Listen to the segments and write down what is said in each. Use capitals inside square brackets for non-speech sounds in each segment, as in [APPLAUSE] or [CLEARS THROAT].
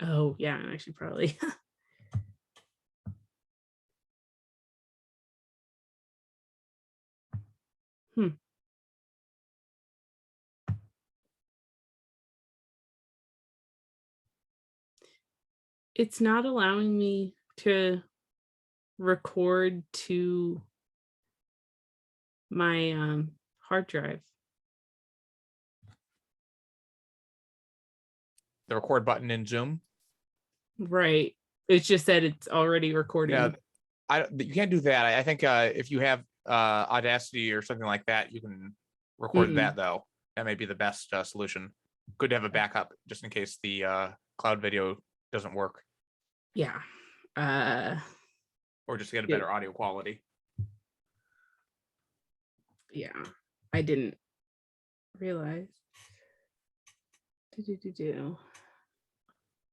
Oh, yeah, I should probably. [LAUGHS] Hmm. It's not allowing me to record to my um hard drive. The record button in Zoom. Right. It's just that it's already recording. Yeah, I you can't do that. I, I think uh, if you have uh, Audacity or something like that, you can record Mm-mm. that though. That may be the best uh, solution. Good to have a backup just in case the uh, cloud video doesn't work, Yeah. Uh or just to get a Yeah. better audio quality. yeah. I didn't realize. Do-do-do-do.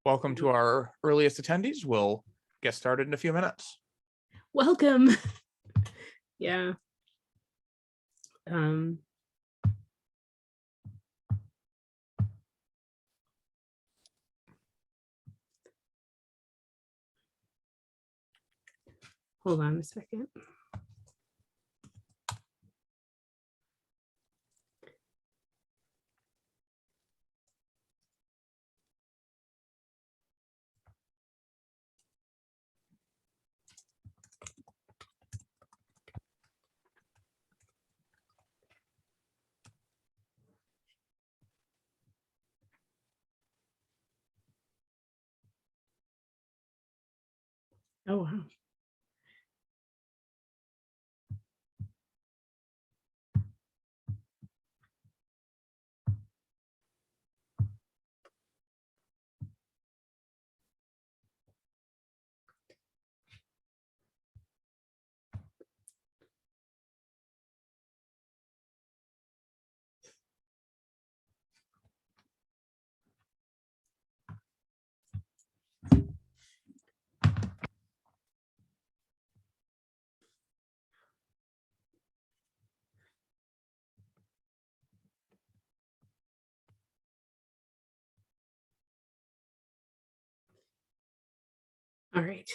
Welcome to our earliest attendees. We'll get started in a few minutes. Welcome. [LAUGHS] yeah. Um Hold on a second. Oh wow. All right.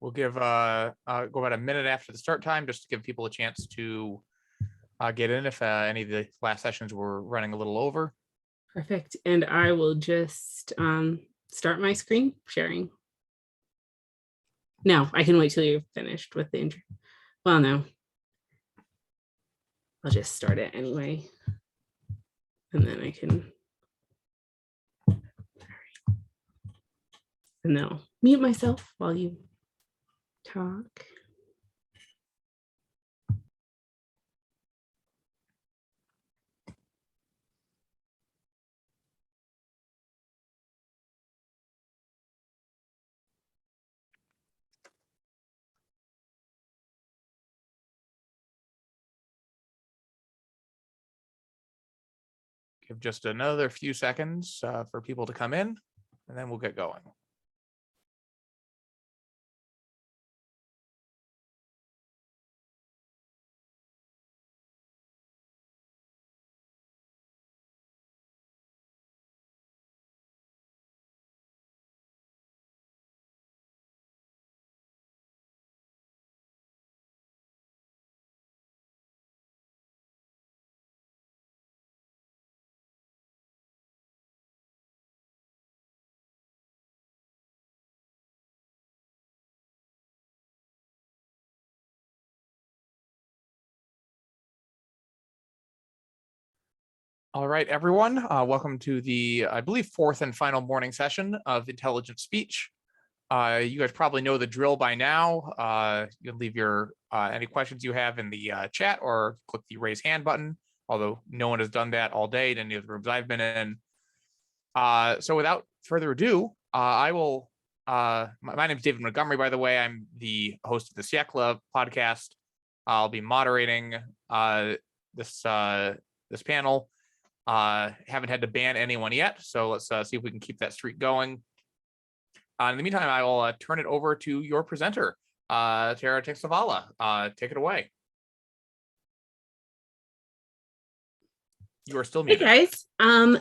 We'll give uh, uh go about a minute after the start time just to give people a chance to uh, get in if uh, any of the last sessions were running a little over. Perfect. And I will just um start my screen sharing. No, I can wait till you're finished with the intro. Well, no. I'll just start it anyway. And then I can. I'll mute myself while you talk. Give just another few seconds uh, for people to come in, and then we'll get going. All right, everyone, uh, welcome to the, I believe, fourth and final morning session of Intelligent Speech. Uh, you guys probably know the drill by now. Uh, you can leave your, uh, any questions you have in the uh, chat or click the raise hand button, although no one has done that all day in any of the rooms I've been in. Uh, so without further ado, I will, my, my name is David Montgomery, by the way. I'm the host of the Siakla podcast. I'll be moderating this this panel. Uh, haven't had to ban anyone yet, so let's uh, see if we can keep that streak going. Uh, in the meantime, I will uh, turn it over to your presenter, uh, Tara Texavala. Uh, take it away. You are still Hey muted. guys. Um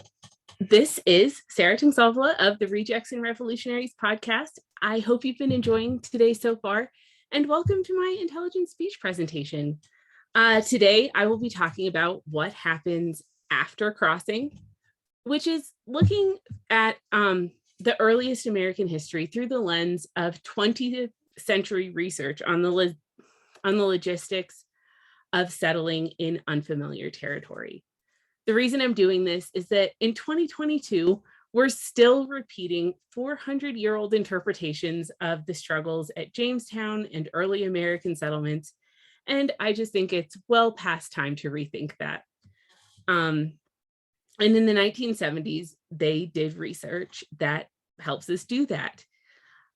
This is Sarah Tingsavla of the Rejects and Revolutionaries podcast. I hope you've been enjoying today so far, and welcome to my intelligent speech presentation. Uh, today, I will be talking about what happens after crossing, which is looking at um, the earliest American history through the lens of 20th century research on the, on the logistics of settling in unfamiliar territory. The reason I'm doing this is that in 2022, we're still repeating 400 year old interpretations of the struggles at Jamestown and early American settlements. And I just think it's well past time to rethink that. Um, and in the 1970s, they did research that helps us do that.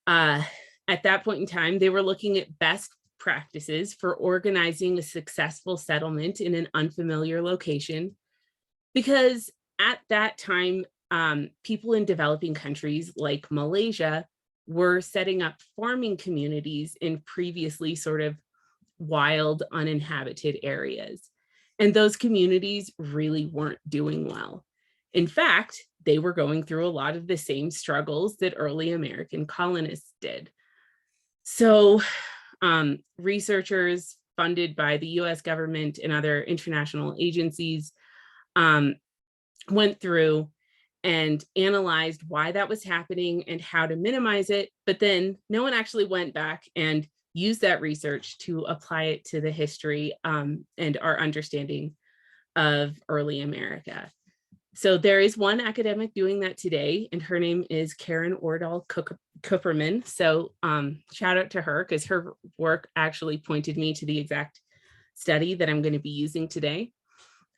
Uh, at that point in time, they were looking at best practices for organizing a successful settlement in an unfamiliar location because at that time, um, people in developing countries like Malaysia were setting up farming communities in previously sort of wild, uninhabited areas. And those communities really weren't doing well. In fact, they were going through a lot of the same struggles that early American colonists did. So, um, researchers funded by the US government and other international agencies um, went through and analyzed why that was happening and how to minimize it. But then no one actually went back and used that research to apply it to the history um, and our understanding of early America. So there is one academic doing that today, and her name is Karen Ordahl Kupperman. So um, shout out to her because her work actually pointed me to the exact study that I'm going to be using today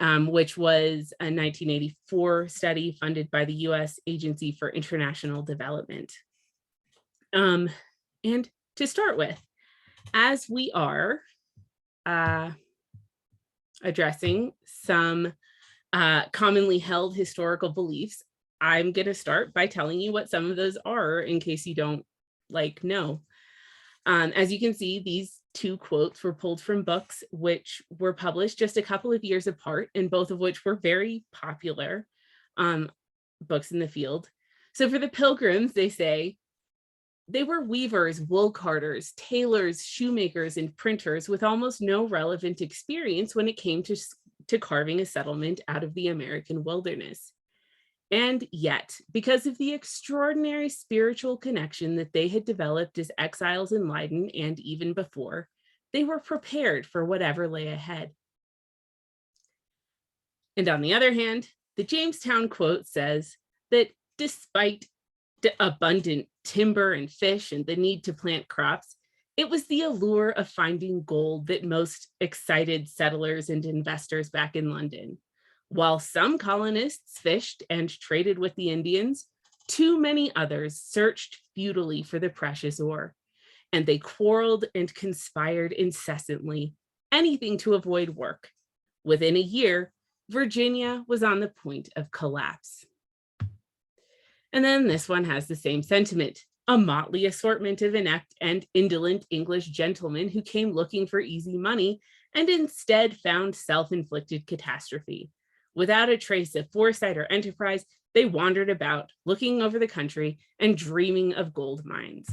um, which was a 1984 study funded by the US Agency for International Development. Um, and to start with, as we are uh, addressing some uh, commonly held historical beliefs, I'm going to start by telling you what some of those are in case you don't like know. Um, as you can see, these two quotes were pulled from books which were published just a couple of years apart, and both of which were very popular um, books in the field. So for the pilgrims, they say, they were weavers, wool carders, tailors, shoemakers, and printers with almost no relevant experience when it came to, to carving a settlement out of the American wilderness. And yet, because of the extraordinary spiritual connection that they had developed as exiles in Leiden and even before, they were prepared for whatever lay ahead. And on the other hand, the Jamestown quote says that despite abundant timber and fish and the need to plant crops, it was the allure of finding gold that most excited settlers and investors back in London. While some colonists fished and traded with the Indians, too many others searched futilely for the precious ore, and they quarreled and conspired incessantly, anything to avoid work. Within a year, Virginia was on the point of collapse. And then this one has the same sentiment a motley assortment of inept and indolent English gentlemen who came looking for easy money and instead found self inflicted catastrophe. Without a trace of foresight or enterprise, they wandered about, looking over the country and dreaming of gold mines.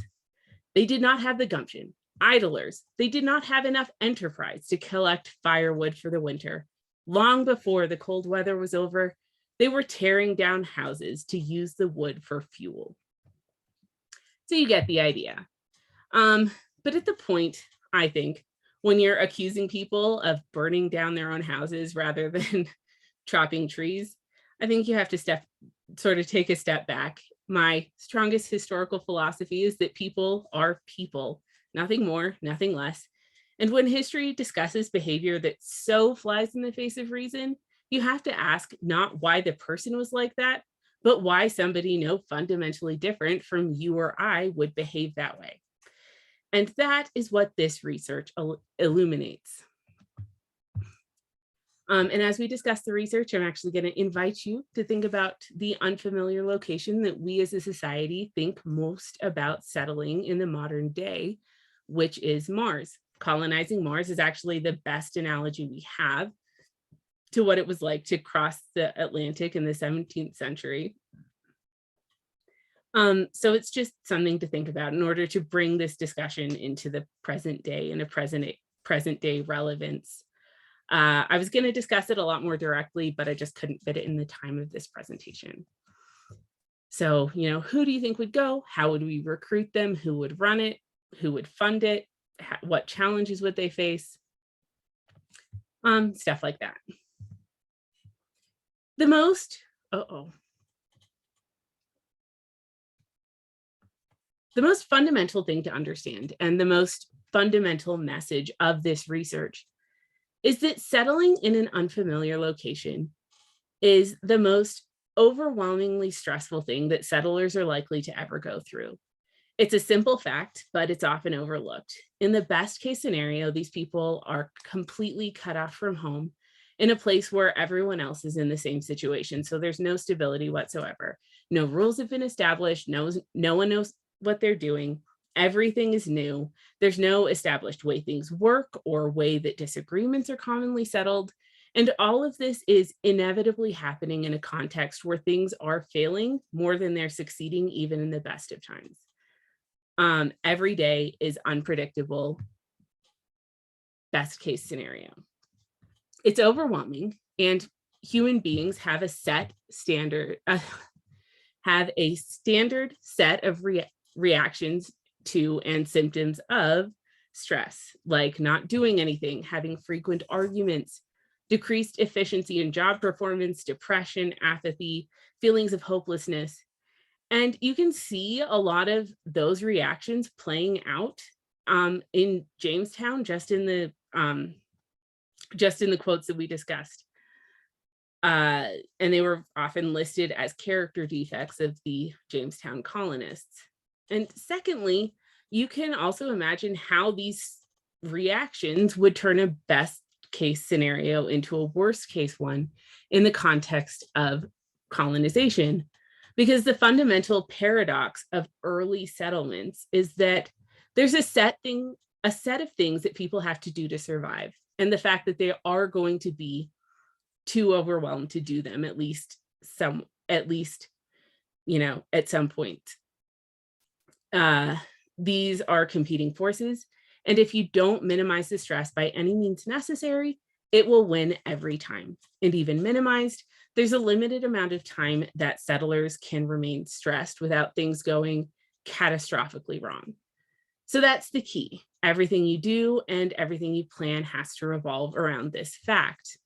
They did not have the gumption, idlers. They did not have enough enterprise to collect firewood for the winter. Long before the cold weather was over, they were tearing down houses to use the wood for fuel. So you get the idea. Um, but at the point, I think, when you're accusing people of burning down their own houses rather [LAUGHS] than chopping trees, I think you have to step sort of take a step back. My strongest historical philosophy is that people are people, nothing more, nothing less. And when history discusses behavior that so flies in the face of reason, you have to ask not why the person was like that, but why somebody no fundamentally different from you or I would behave that way. And that is what this research illuminates. Um, and as we discuss the research, I'm actually going to invite you to think about the unfamiliar location that we as a society think most about settling in the modern day, which is Mars. Colonizing Mars is actually the best analogy we have. To what it was like to cross the Atlantic in the 17th century. Um, so it's just something to think about in order to bring this discussion into the present day and a present present day relevance. Uh, I was going to discuss it a lot more directly, but I just couldn't fit it in the time of this presentation. So, you know, who do you think would go? How would we recruit them? Who would run it? Who would fund it? What challenges would they face? Um, stuff like that. The most, uh-oh. The most fundamental thing to understand and the most fundamental message of this research is that settling in an unfamiliar location is the most overwhelmingly stressful thing that settlers are likely to ever go through. It's a simple fact, but it's often overlooked. In the best case scenario, these people are completely cut off from home in a place where everyone else is in the same situation. So there's no stability whatsoever. No rules have been established. No, no one knows what they're doing. Everything is new. There's no established way things work or way that disagreements are commonly settled. And all of this is inevitably happening in a context where things are failing more than they're succeeding, even in the best of times. Um, every day is unpredictable, best case scenario. It's overwhelming, and human beings have a set standard, uh, [LAUGHS] have a standard set of rea- reactions to and symptoms of stress, like not doing anything, having frequent arguments, decreased efficiency in job performance, depression, apathy, feelings of hopelessness. And you can see a lot of those reactions playing out um, in Jamestown, just in the um, just in the quotes that we discussed. Uh, and they were often listed as character defects of the Jamestown colonists. And secondly, you can also imagine how these reactions would turn a best case scenario into a worst case one in the context of colonization. Because the fundamental paradox of early settlements is that there's a set thing, a set of things that people have to do to survive. And the fact that they are going to be too overwhelmed to do them, at least some, at least, you know, at some point. Uh, these are competing forces. And if you don't minimize the stress by any means necessary, it will win every time. And even minimized, there's a limited amount of time that settlers can remain stressed without things going catastrophically wrong. So that's the key. Everything you do and everything you plan has to revolve around this fact.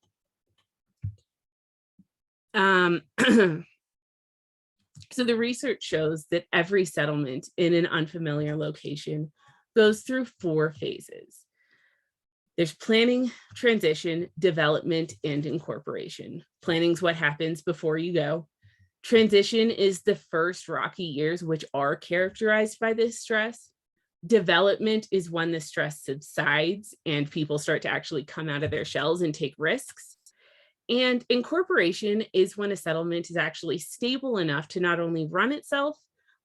Um, [CLEARS THROAT] so the research shows that every settlement in an unfamiliar location goes through four phases. There's planning, transition, development, and incorporation. Planning is what happens before you go. Transition is the first rocky years, which are characterized by this stress. Development is when the stress subsides and people start to actually come out of their shells and take risks. And incorporation is when a settlement is actually stable enough to not only run itself,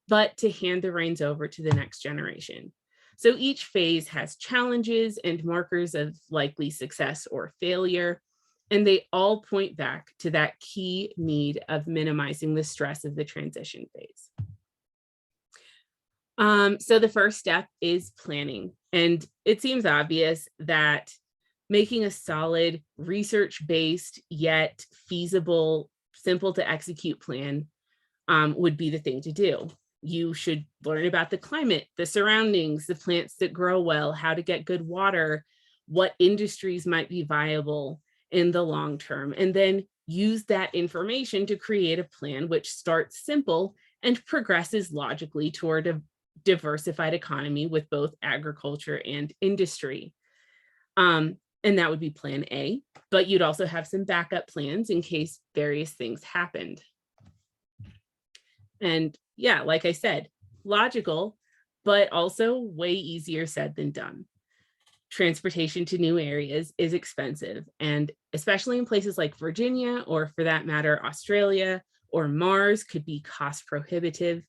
but to hand the reins over to the next generation. So each phase has challenges and markers of likely success or failure, and they all point back to that key need of minimizing the stress of the transition phase. Um, so the first step is planning, and it seems obvious that making a solid research-based yet feasible, simple to execute plan um, would be the thing to do. You should learn about the climate, the surroundings, the plants that grow well, how to get good water, what industries might be viable in the long term, and then use that information to create a plan which starts simple and progresses logically toward a diversified economy with both agriculture and industry. Um, and that would be plan A, but you'd also have some backup plans in case various things happened. And yeah, like I said, logical, but also way easier said than done. Transportation to new areas is expensive, and especially in places like Virginia, or for that matter, Australia or Mars, could be cost prohibitive.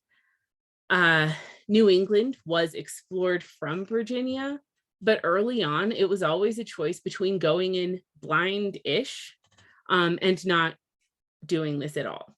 Uh, new England was explored from Virginia, but early on, it was always a choice between going in blind ish um, and not doing this at all.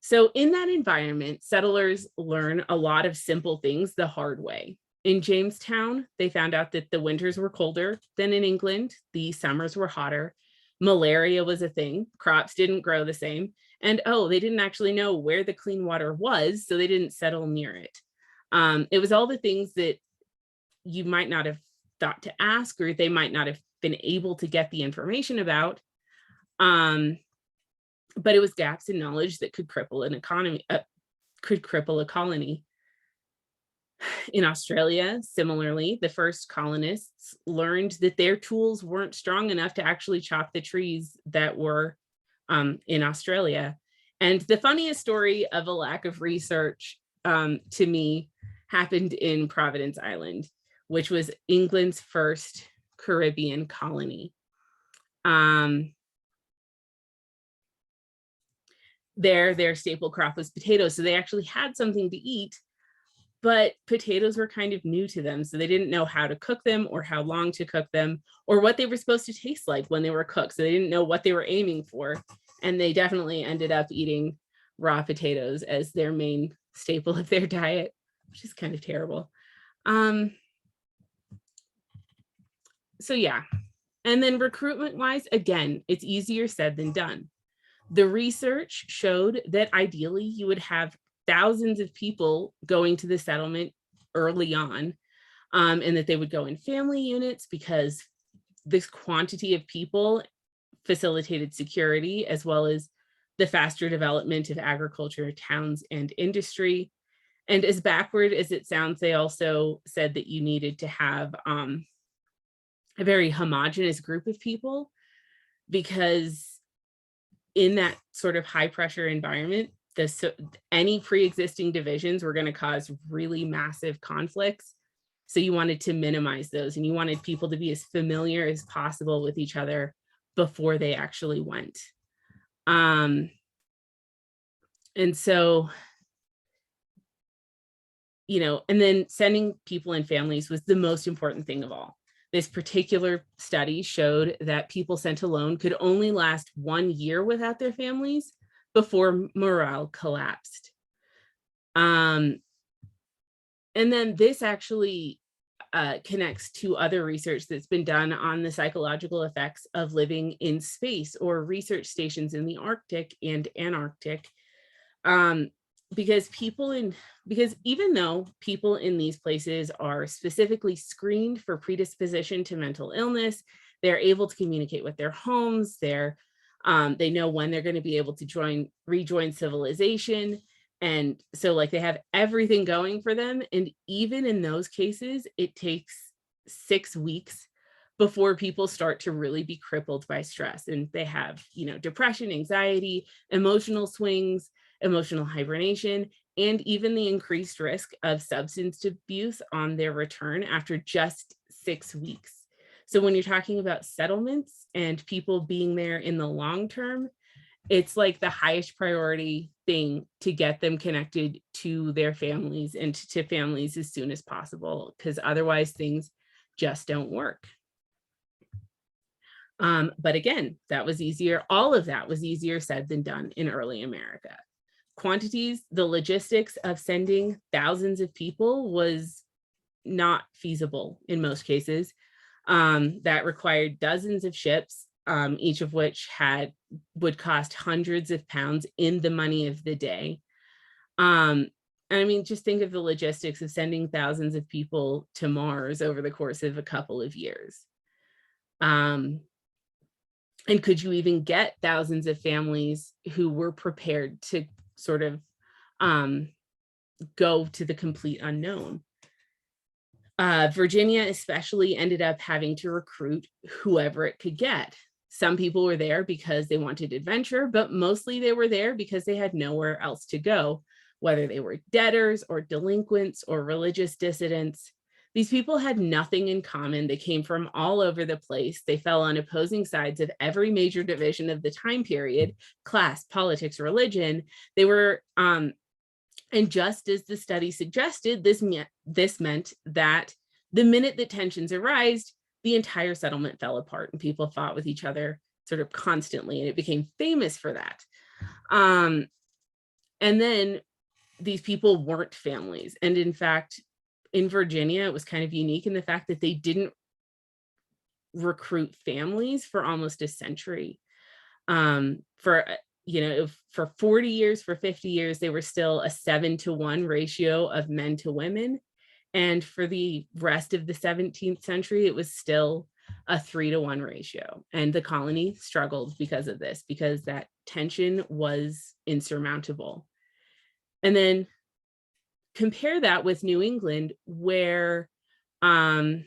So in that environment, settlers learn a lot of simple things the hard way. In Jamestown, they found out that the winters were colder than in England, the summers were hotter, malaria was a thing, crops didn't grow the same, and oh, they didn't actually know where the clean water was, so they didn't settle near it. Um, it was all the things that you might not have thought to ask, or they might not have been able to get the information about. Um, but it was gaps in knowledge that could cripple an economy, uh, could cripple a colony. In Australia, similarly, the first colonists learned that their tools weren't strong enough to actually chop the trees that were um, in Australia. And the funniest story of a lack of research um, to me happened in Providence Island, which was England's first Caribbean colony. Um, there, their staple crop was potatoes. So they actually had something to eat, but potatoes were kind of new to them. So they didn't know how to cook them or how long to cook them or what they were supposed to taste like when they were cooked. So they didn't know what they were aiming for. And they definitely ended up eating raw potatoes as their main staple of their diet, which is kind of terrible. Um, so yeah. And then recruitment wise, again, it's easier said than done. The research showed that ideally you would have thousands of people going to the settlement early on um, and that they would go in family units because this quantity of people facilitated security as well as the faster development of agriculture, towns, and industry. And as backward as it sounds, they also said that you needed to have um, a very homogenous group of people because in that sort of high pressure environment, the so any pre-existing divisions were going to cause really massive conflicts. So you wanted to minimize those and you wanted people to be as familiar as possible with each other before they actually went. Um, and so, you know, and then sending people and families was the most important thing of all. This particular study showed that people sent alone could only last one year without their families before morale collapsed. Um, and then this actually uh, connects to other research that's been done on the psychological effects of living in space or research stations in the Arctic and Antarctic. Um, because people in because even though people in these places are specifically screened for predisposition to mental illness they're able to communicate with their homes they're um, they know when they're going to be able to join rejoin civilization and so like they have everything going for them and even in those cases it takes six weeks before people start to really be crippled by stress and they have you know depression anxiety emotional swings emotional hibernation, and even the increased risk of substance abuse on their return after just six weeks. So when you're talking about settlements and people being there in the long term, it's like the highest priority thing to get them connected to their families and to families as soon as possible, because otherwise things just don't work. Um, but again, that was easier. All of that was easier said than done in early America quantities, the logistics of sending thousands of people was not feasible in most cases. Um, that required dozens of ships, um, each of which had would cost hundreds of pounds in the money of the day. Um, I mean, just think of the logistics of sending thousands of people to Mars over the course of a couple of years. Um, and could you even get thousands of families who were prepared to sort of um, go to the complete unknown. Uh, Virginia especially ended up having to recruit whoever it could get. Some people were there because they wanted adventure, but mostly they were there because they had nowhere else to go, whether they were debtors or delinquents or religious dissidents. These people had nothing in common. They came from all over the place. They fell on opposing sides of every major division of the time period, class, politics, religion. They were, um, and just as the study suggested, this, me this meant that the minute that tensions arised, the entire settlement fell apart and people fought with each other sort of constantly, and it became famous for that. Um, and then these people weren't families. And in fact, in Virginia, it was kind of unique in the fact that they didn't recruit families for almost a century. Um, for uh, you know, for 40 years, for 50 years, they were still a seven to one ratio of men to women. And for the rest of the 17th century, it was still a three to one ratio. And the colony struggled because of this, because that tension was insurmountable. And then compare that with New England, where um,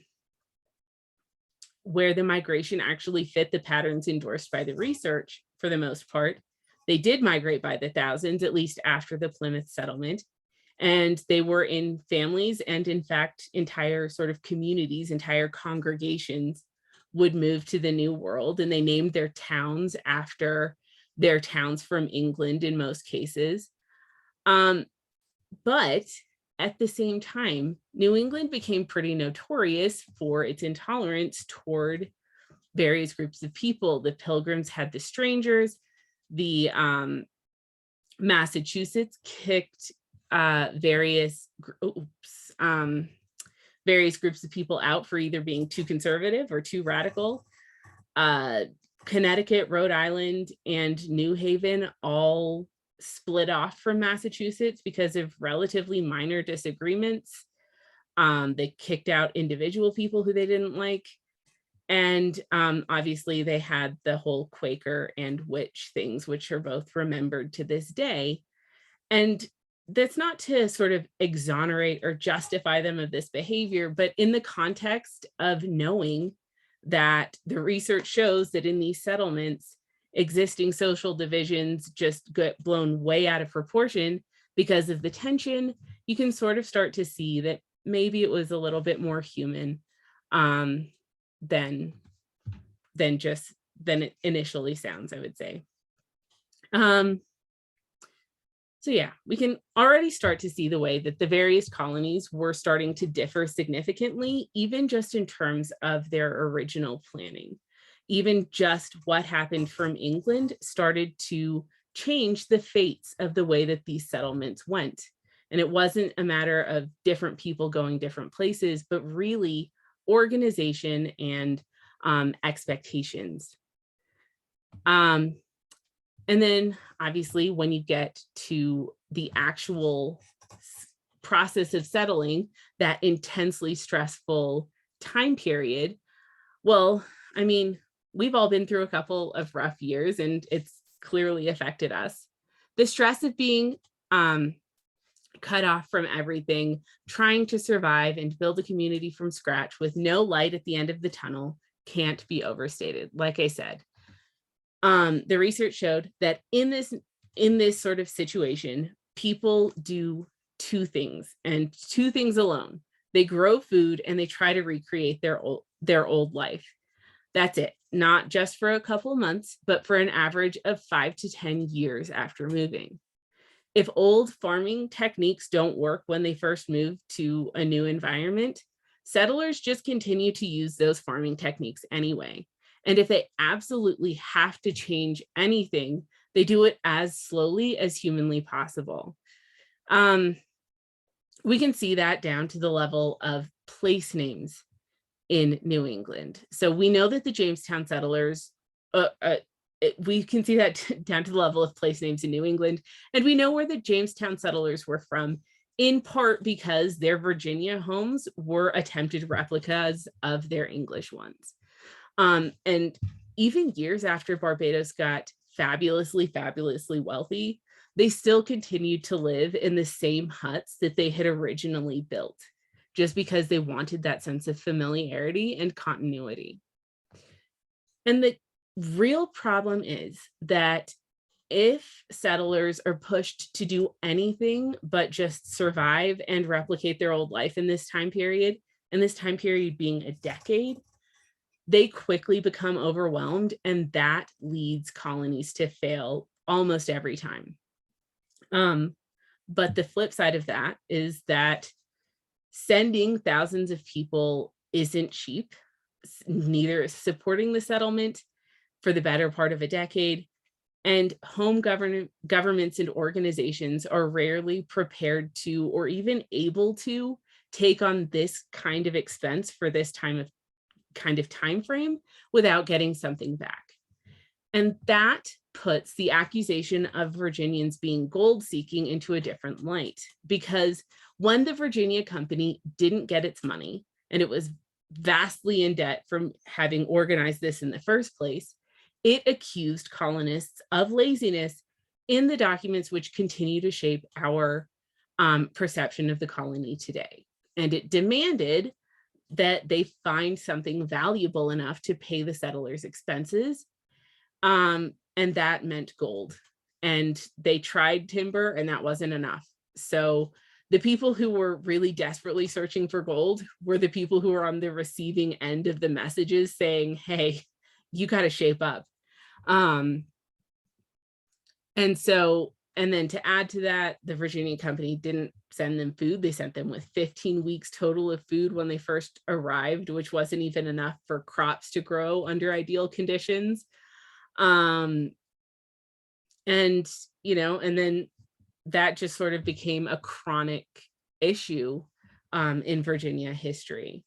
where the migration actually fit the patterns endorsed by the research for the most part. They did migrate by the thousands, at least after the Plymouth settlement. And they were in families and in fact, entire sort of communities, entire congregations would move to the new world and they named their towns after their towns from England in most cases. Um, but at the same time, New England became pretty notorious for its intolerance toward various groups of people. The Pilgrims had the strangers, the um, Massachusetts kicked uh, various groups, um, various groups of people out for either being too conservative or too radical. Uh, Connecticut, Rhode Island, and New Haven all split off from Massachusetts because of relatively minor disagreements. Um, they kicked out individual people who they didn't like. And um, obviously, they had the whole Quaker and witch things, which are both remembered to this day. And that's not to sort of exonerate or justify them of this behavior, but in the context of knowing that the research shows that in these settlements, existing social divisions just get blown way out of proportion because of the tension, you can sort of start to see that maybe it was a little bit more human um, than than just than it initially sounds, I would say. Um, so yeah, we can already start to see the way that the various colonies were starting to differ significantly, even just in terms of their original planning. Even just what happened from England started to change the fates of the way that these settlements went. And it wasn't a matter of different people going different places, but really organization and um, expectations. Um, and then obviously when you get to the actual process of settling that intensely stressful time period, well, I mean, we've all been through a couple of rough years and it's clearly affected us. The stress of being um, cut off from everything, trying to survive and build a community from scratch with no light at the end of the tunnel can't be overstated. Like I said, um, the research showed that in this in this sort of situation, people do two things and two things alone. They grow food and they try to recreate their old their old life. That's it. Not just for a couple months, but for an average of five to 10 years after moving. If old farming techniques don't work when they first move to a new environment, settlers just continue to use those farming techniques anyway. And if they absolutely have to change anything, they do it as slowly as humanly possible. Um, we can see that down to the level of place names in New England. So we know that the Jamestown settlers, uh, uh, we can see that [LAUGHS] down to the level of place names in New England. And we know where the Jamestown settlers were from, in part because their Virginia homes were attempted replicas of their English ones. Um, and even years after Barbados got fabulously, fabulously wealthy, they still continued to live in the same huts that they had originally built just because they wanted that sense of familiarity and continuity. And the real problem is that if settlers are pushed to do anything but just survive and replicate their old life in this time period, and this time period being a decade, they quickly become overwhelmed and that leads colonies to fail almost every time. Um, but the flip side of that is that sending thousands of people isn't cheap. Neither is supporting the settlement for the better part of a decade. And home government governments and organizations are rarely prepared to or even able to take on this kind of expense for this time of kind of time frame without getting something back. And that puts the accusation of Virginians being gold seeking into a different light because when the Virginia company didn't get its money and it was vastly in debt from having organized this in the first place, it accused colonists of laziness in the documents which continue to shape our um, perception of the colony today. And it demanded that they find something valuable enough to pay the settlers' expenses. Um, and that meant gold. And they tried timber, and that wasn't enough. So the people who were really desperately searching for gold were the people who were on the receiving end of the messages saying, hey, you got to shape up. Um, and so, and then to add to that, the Virginia company didn't send them food. They sent them with 15 weeks total of food when they first arrived, which wasn't even enough for crops to grow under ideal conditions. Um, and, you know, and then that just sort of became a chronic issue um, in Virginia history.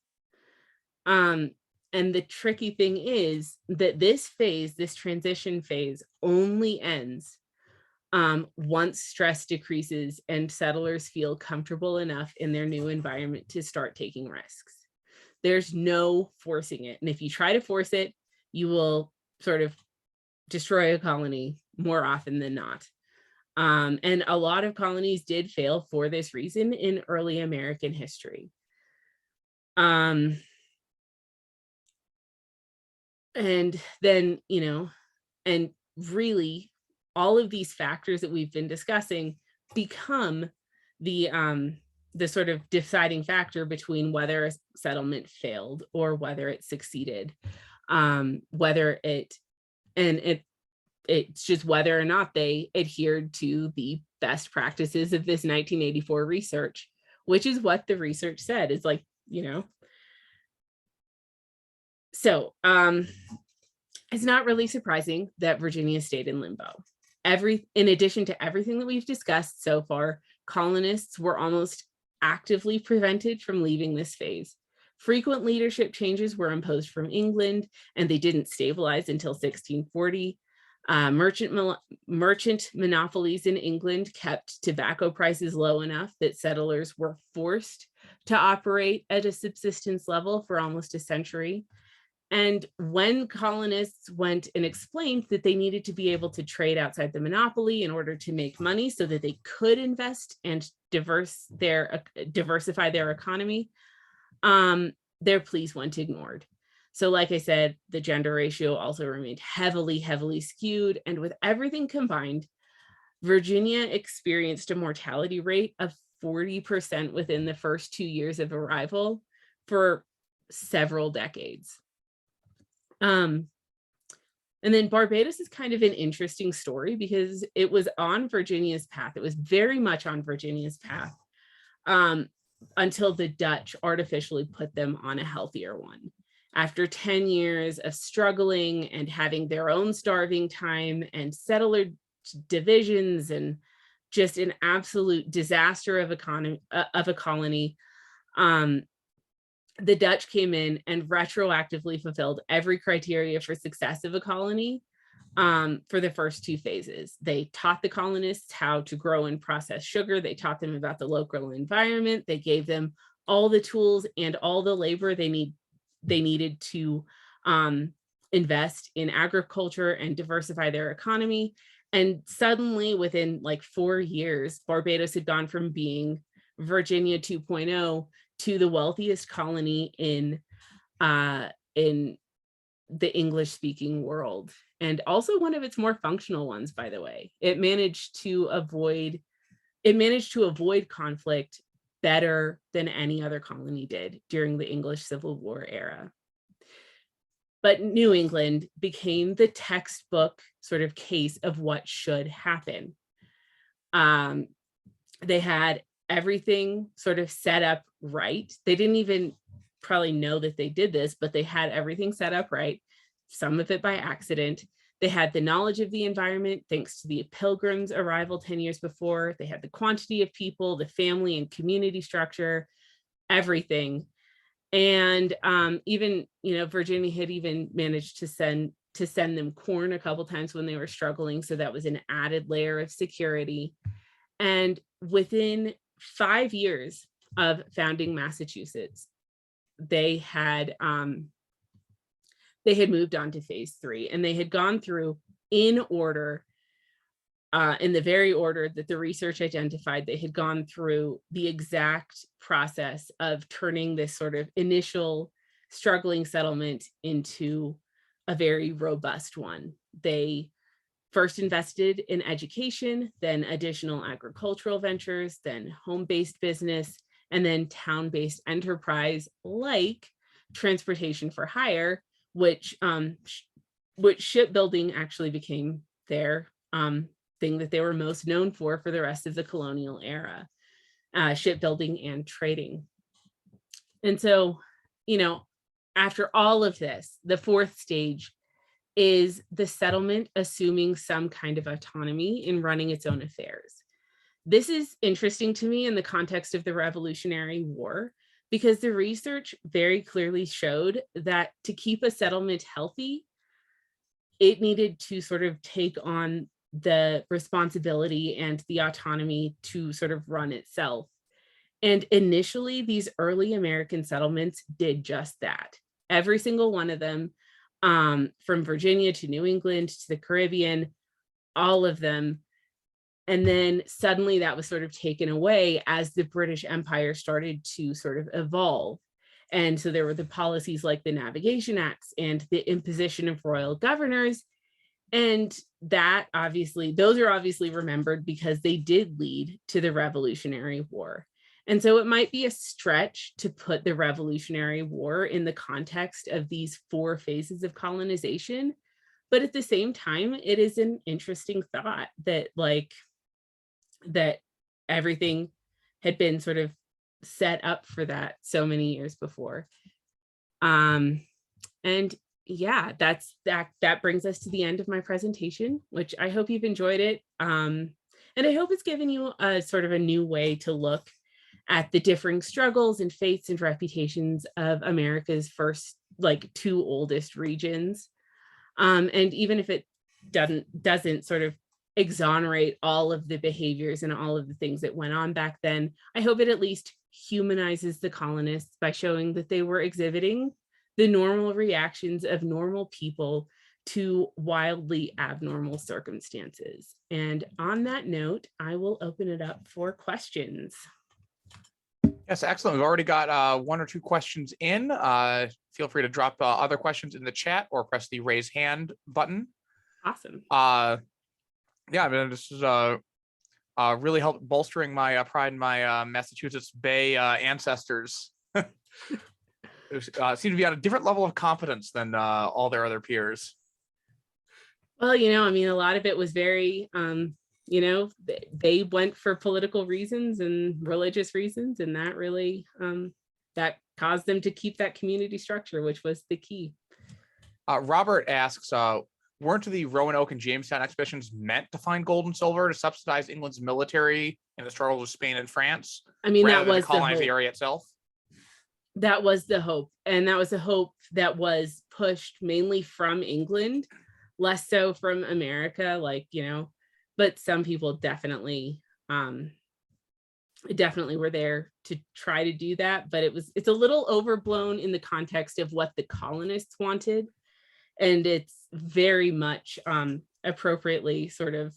Um, and the tricky thing is that this phase, this transition phase, only ends um, once stress decreases and settlers feel comfortable enough in their new environment to start taking risks. There's no forcing it. And if you try to force it, you will sort of destroy a colony more often than not. Um, and a lot of colonies did fail for this reason in early American history. Um, and then, you know, and really all of these factors that we've been discussing become the um, the sort of deciding factor between whether a settlement failed or whether it succeeded, um, whether it and it it's just whether or not they adhered to the best practices of this 1984 research, which is what the research said is like, you know. So um, it's not really surprising that Virginia stayed in limbo. Every, in addition to everything that we've discussed so far, colonists were almost actively prevented from leaving this phase. Frequent leadership changes were imposed from England and they didn't stabilize until 1640. Uh, merchant, merchant monopolies in England kept tobacco prices low enough that settlers were forced to operate at a subsistence level for almost a century. And when colonists went and explained that they needed to be able to trade outside the monopoly in order to make money so that they could invest and diverse their uh, diversify their economy, um, their pleas went ignored. So like I said, the gender ratio also remained heavily, heavily skewed. And with everything combined, Virginia experienced a mortality rate of 40% within the first two years of arrival for several decades. Um, and then Barbados is kind of an interesting story because it was on Virginia's path. It was very much on Virginia's path um, until the Dutch artificially put them on a healthier one. After 10 years of struggling and having their own starving time and settler divisions and just an absolute disaster of economy uh, of a colony, um, the Dutch came in and retroactively fulfilled every criteria for success of a colony um, for the first two phases. They taught the colonists how to grow and process sugar. They taught them about the local environment. They gave them all the tools and all the labor they need they needed to um, invest in agriculture and diversify their economy. And suddenly within like four years, Barbados had gone from being Virginia 2.0 to the wealthiest colony in uh, in the English speaking world and also one of its more functional ones, by the way. It managed to avoid it managed to avoid conflict better than any other colony did during the English Civil War era. But New England became the textbook sort of case of what should happen. Um, they had everything sort of set up right. They didn't even probably know that they did this, but they had everything set up right. some of it by accident. They had the knowledge of the environment thanks to the pilgrims' arrival 10 years before. They had the quantity of people, the family and community structure, everything. And um, even, you know, Virginia had even managed to send to send them corn a couple times when they were struggling. So that was an added layer of security. And within five years of founding Massachusetts, they had um, they had moved on to phase three and they had gone through in order uh, in the very order that the research identified, they had gone through the exact process of turning this sort of initial struggling settlement into a very robust one. They first invested in education, then additional agricultural ventures, then home-based business, and then town-based enterprise like transportation for hire, which um, which shipbuilding actually became their um, thing that they were most known for for the rest of the colonial era, uh, shipbuilding and trading. And so, you know, after all of this, the fourth stage is the settlement assuming some kind of autonomy in running its own affairs. This is interesting to me in the context of the Revolutionary War, because the research very clearly showed that to keep a settlement healthy, it needed to sort of take on the responsibility and the autonomy to sort of run itself. And initially, these early American settlements did just that. Every single one of them, um, from Virginia to New England to the Caribbean, all of them. And then suddenly that was sort of taken away as the British Empire started to sort of evolve. And so there were the policies like the Navigation Acts and the imposition of royal governors and that obviously, those are obviously remembered because they did lead to the Revolutionary War. And so it might be a stretch to put the Revolutionary War in the context of these four phases of colonization. But at the same time, it is an interesting thought that like that everything had been sort of set up for that so many years before. Um, and yeah, that's that that brings us to the end of my presentation, which I hope you've enjoyed it. Um, and I hope it's given you a sort of a new way to look at the differing struggles and fates and reputations of America's first like two oldest regions. Um, and even if it doesn't doesn't sort of exonerate all of the behaviors and all of the things that went on back then, I hope it at least humanizes the colonists by showing that they were exhibiting the normal reactions of normal people to wildly abnormal circumstances. And on that note, I will open it up for questions. Yes, excellent. We've already got uh, one or two questions in. Uh, feel free to drop uh, other questions in the chat or press the raise hand button. Awesome. Uh, yeah, I mean, this is uh, uh, really helped bolstering my uh, pride in my uh, Massachusetts Bay uh, ancestors. [LAUGHS] uh, seem to be at a different level of competence than uh, all their other peers. Well, you know, I mean, a lot of it was very, um, you know, they, went for political reasons and religious reasons, and that really um, that caused them to keep that community structure, which was the key. Uh, Robert asks, uh, weren't the Roanoke and Jamestown expeditions meant to find gold and silver to subsidize England's military in the struggles with Spain and France? I mean, that was the the area itself. that was the hope and that was a hope that was pushed mainly from england less so from america like you know but some people definitely um definitely were there to try to do that but it was it's a little overblown in the context of what the colonists wanted and it's very much um appropriately sort of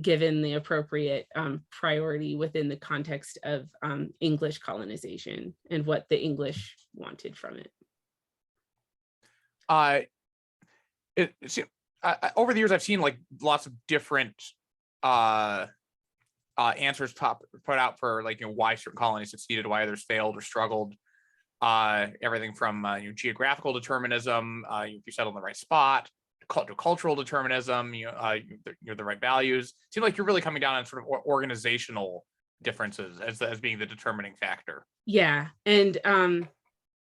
given the appropriate um, priority within the context of um, English colonization and what the English wanted from it. uh it, it I, over the years i've seen like lots of different uh uh answers pop put out for like you know why certain colonies succeeded why others failed or struggled. Uh everything from uh, you know, geographical determinism uh if you settle in the right spot to cultural determinism you know uh you're the right values. Seem like you're really coming down on sort of organizational differences as as being the determining factor. Yeah, and um,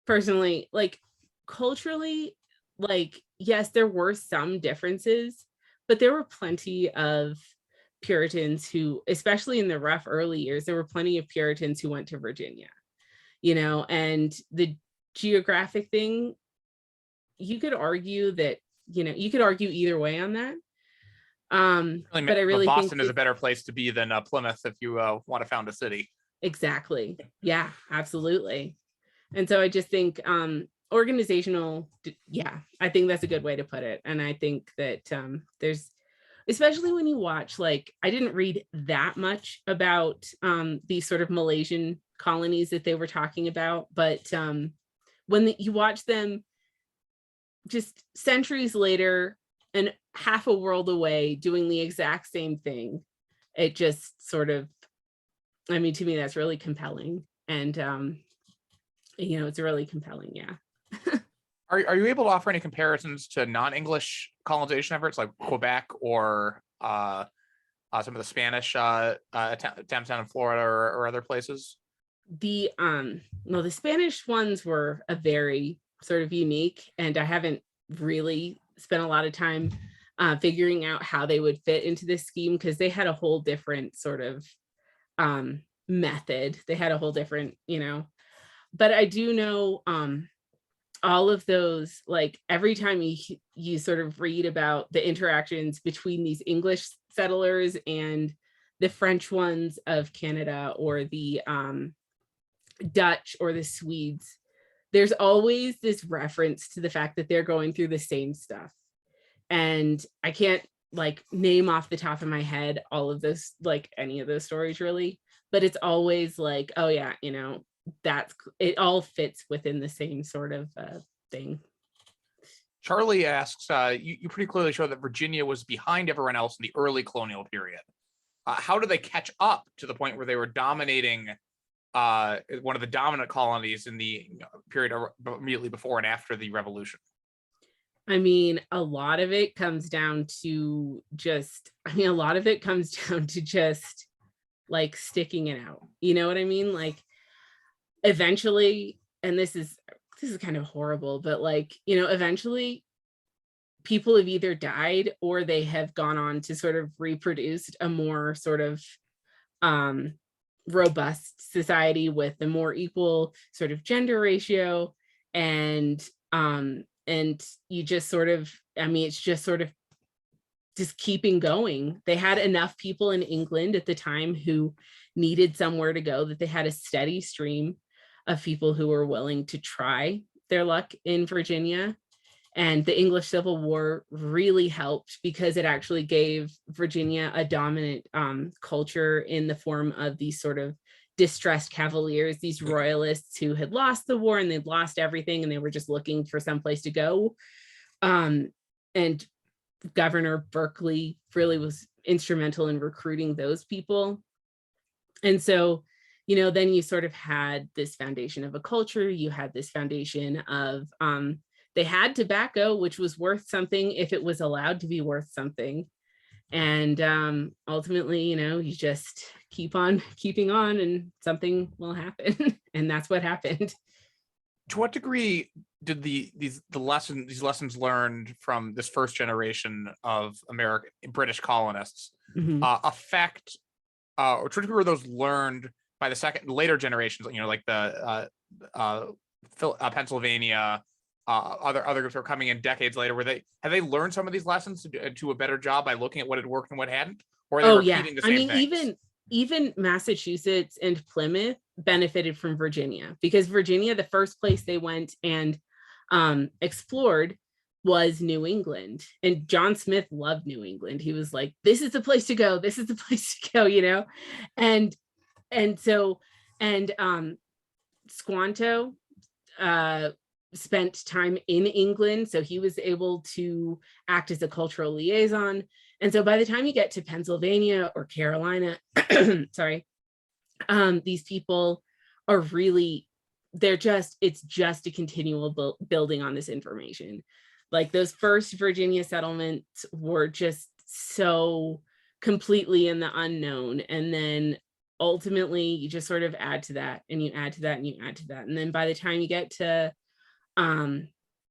personally, like culturally, like yes there were some differences but there were plenty of puritans who especially in the rough early years there were plenty of puritans who went to virginia you know and the geographic thing you could argue that you know you could argue either way on that um Really, but i really think Boston is that- a better place to be than uh, Plymouth if you uh, want to found a city. Exactly. Yeah, absolutely. And so I just think um organizational yeah, I think that's a good way to put it. And I think that um there's especially when you watch like I didn't read that much about um these sort of Malaysian colonies that they were talking about, but um when the, you watch them just centuries later and half a world away doing the exact same thing, it just sort of I mean, to me, that's really compelling. And, um, you know, it's really compelling. Yeah. [LAUGHS] Are, are you able to offer any comparisons to non-English colonization efforts like Quebec or uh, uh, some of the Spanish uh, uh, attempts down in Florida or, or other places? The, um, no, the Spanish ones were a very sort of unique, and I haven't really spent a lot of time uh, figuring out how they would fit into this scheme because they had a whole different sort of um, method. They had a whole different, you know, but I do know um, all of those like every time you you sort of read about the interactions between these english settlers and the french ones of canada or the um dutch or the swedes there's always this reference to the fact that they're going through the same stuff. And i can't like name off the top of my head all of this like any of those stories really but it's always like oh yeah you know that's it all fits within the same sort of uh, thing Charlie asks, uh, you, you pretty clearly show that Virginia was behind everyone else in the early colonial period. Uh, how did they catch up to the point where they were dominating uh, one of the dominant colonies in the period immediately before and after the revolution? i mean a lot of it comes down to just i mean a lot of it comes [LAUGHS] down to just like sticking it out you know what i mean like eventually and this is this is kind of horrible but like you know eventually people have either died or they have gone on to sort of reproduced a more sort of um robust society with a more equal sort of gender ratio and um and you just sort of i mean it's just sort of just keeping going. They had enough people in england at the time who needed somewhere to go that they had a steady stream of people who were willing to try their luck in virginia and the english civil war really helped because it actually gave virginia a dominant um, culture in the form of these sort of distressed cavaliers, these royalists who had lost the war and they'd lost everything and they were just looking for some place to go. Um, and Governor Berkeley really was instrumental in recruiting those people. And so, you know, then you sort of had this foundation of a culture, you had this foundation of um, they had tobacco, which was worth something if it was allowed to be worth something and um ultimately you know you just keep on [LAUGHS] keeping on and something will happen [LAUGHS] and that's what happened To what degree did the these the lesson these lessons learned from this first generation of American British colonists Mhm. uh, affect uh, or to what degree were those learned by the second later generations? You know, like the uh, uh, Phil, uh, Pennsylvania, uh, other other groups are coming in decades later. Were they have they learned some of these lessons to, do- to a better job by looking at what had worked and what hadn't? Or are they oh yeah i mean things? even even massachusetts and plymouth benefited from virginia because virginia the first place they went and um explored was new england and john smith loved new england he was like this is the place to go this is the [LAUGHS] place to go you know and and so and um squanto uh spent time in england so he was able to act as a cultural liaison. And so by the time you get to pennsylvania or carolina [CLEARS THROAT] sorry um these people are really they're just it's just a continual buil- building on this information. Like those first virginia settlements were just so completely in the unknown and then ultimately you just sort of add to that and you add to that and you add to that and then by the time you get to um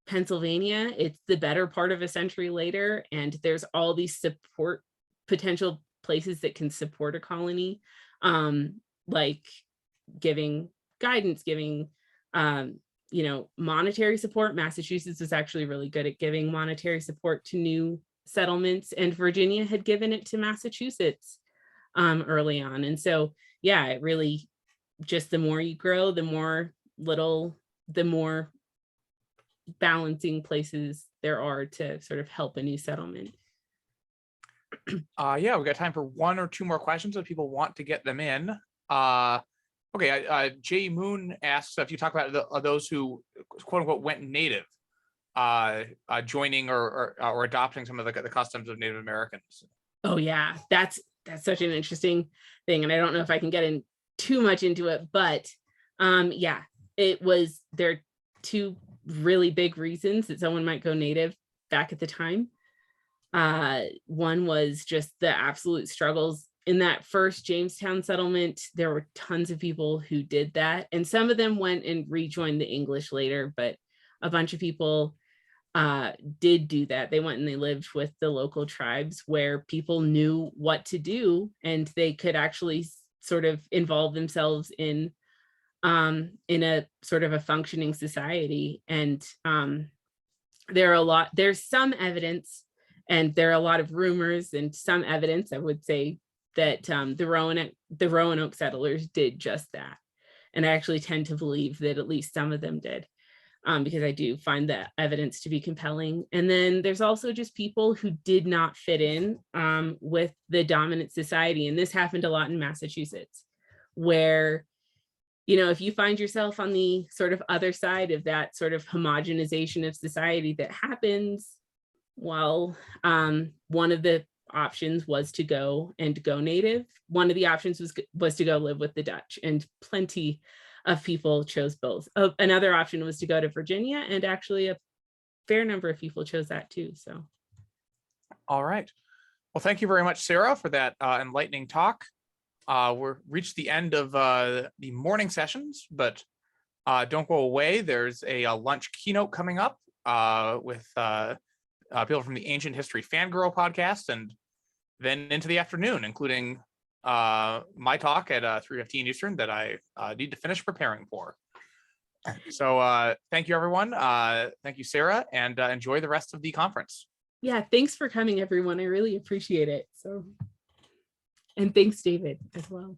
Pennsylvania, it's the better part of a century later, and there's all these support potential places that can support a colony, um, like giving guidance, giving um, you know, monetary support. Massachusetts was actually really good at giving monetary support to new settlements, and Virginia had given it to Massachusetts um, early on. And so, yeah, it really just the more you grow, the more little, the more balancing places there are to sort of help a new settlement. [CLEARS THROAT] Uh, yeah, we got time for one or two more questions if people want to get them in. Uh, okay, uh, Jay Moon asks if you talk about the, uh, those who quote unquote went native, uh, uh, joining or, or, or adopting some of the, the customs of Native Americans. Oh yeah, that's that's such an interesting thing, and I don't know if I can get in too much into it, but um, yeah, it was there are two really big reasons that someone might go native back at the time. Uh, one was just the absolute struggles in that first Jamestown settlement. There were tons of people who did that, and some of them went and rejoined the English later, but a bunch of people uh, did do that. They went and they lived with the local tribes where people knew what to do and they could actually sort of involve themselves in um, in a sort of a functioning society. And um, there are a lot, there's some evidence and there are a lot of rumors and some evidence, I would say, that um, the Roanoke, the Roanoke settlers did just that. And I actually tend to believe that at least some of them did um, because I do find the evidence to be compelling. And then there's also just people who did not fit in um, with the dominant society. And this happened a lot in Massachusetts, where, you know, if you find yourself on the sort of other side of that sort of homogenization of society that happens, well, um, one of the options was to go and go native. One of the options was was to go live with the Dutch, and plenty of people chose both. Uh, another option was to go to Virginia, and actually a fair number of people chose that too. So All right. Well, thank you very much, Sarah, for that uh, enlightening talk. Uh, we're reached the end of uh, the morning sessions, but uh, don't go away. There's a, uh lunch keynote coming up uh, with uh, people from the Ancient History Fangirl podcast, and then into the afternoon, including uh, my talk at uh, 3:15 Eastern that I uh, need to finish preparing for. So uh, thank you, everyone. Uh, thank you, Sarah, and uh, enjoy the rest of the conference. yeah, thanks for coming, everyone. I really appreciate it. So, and thanks, David, as well.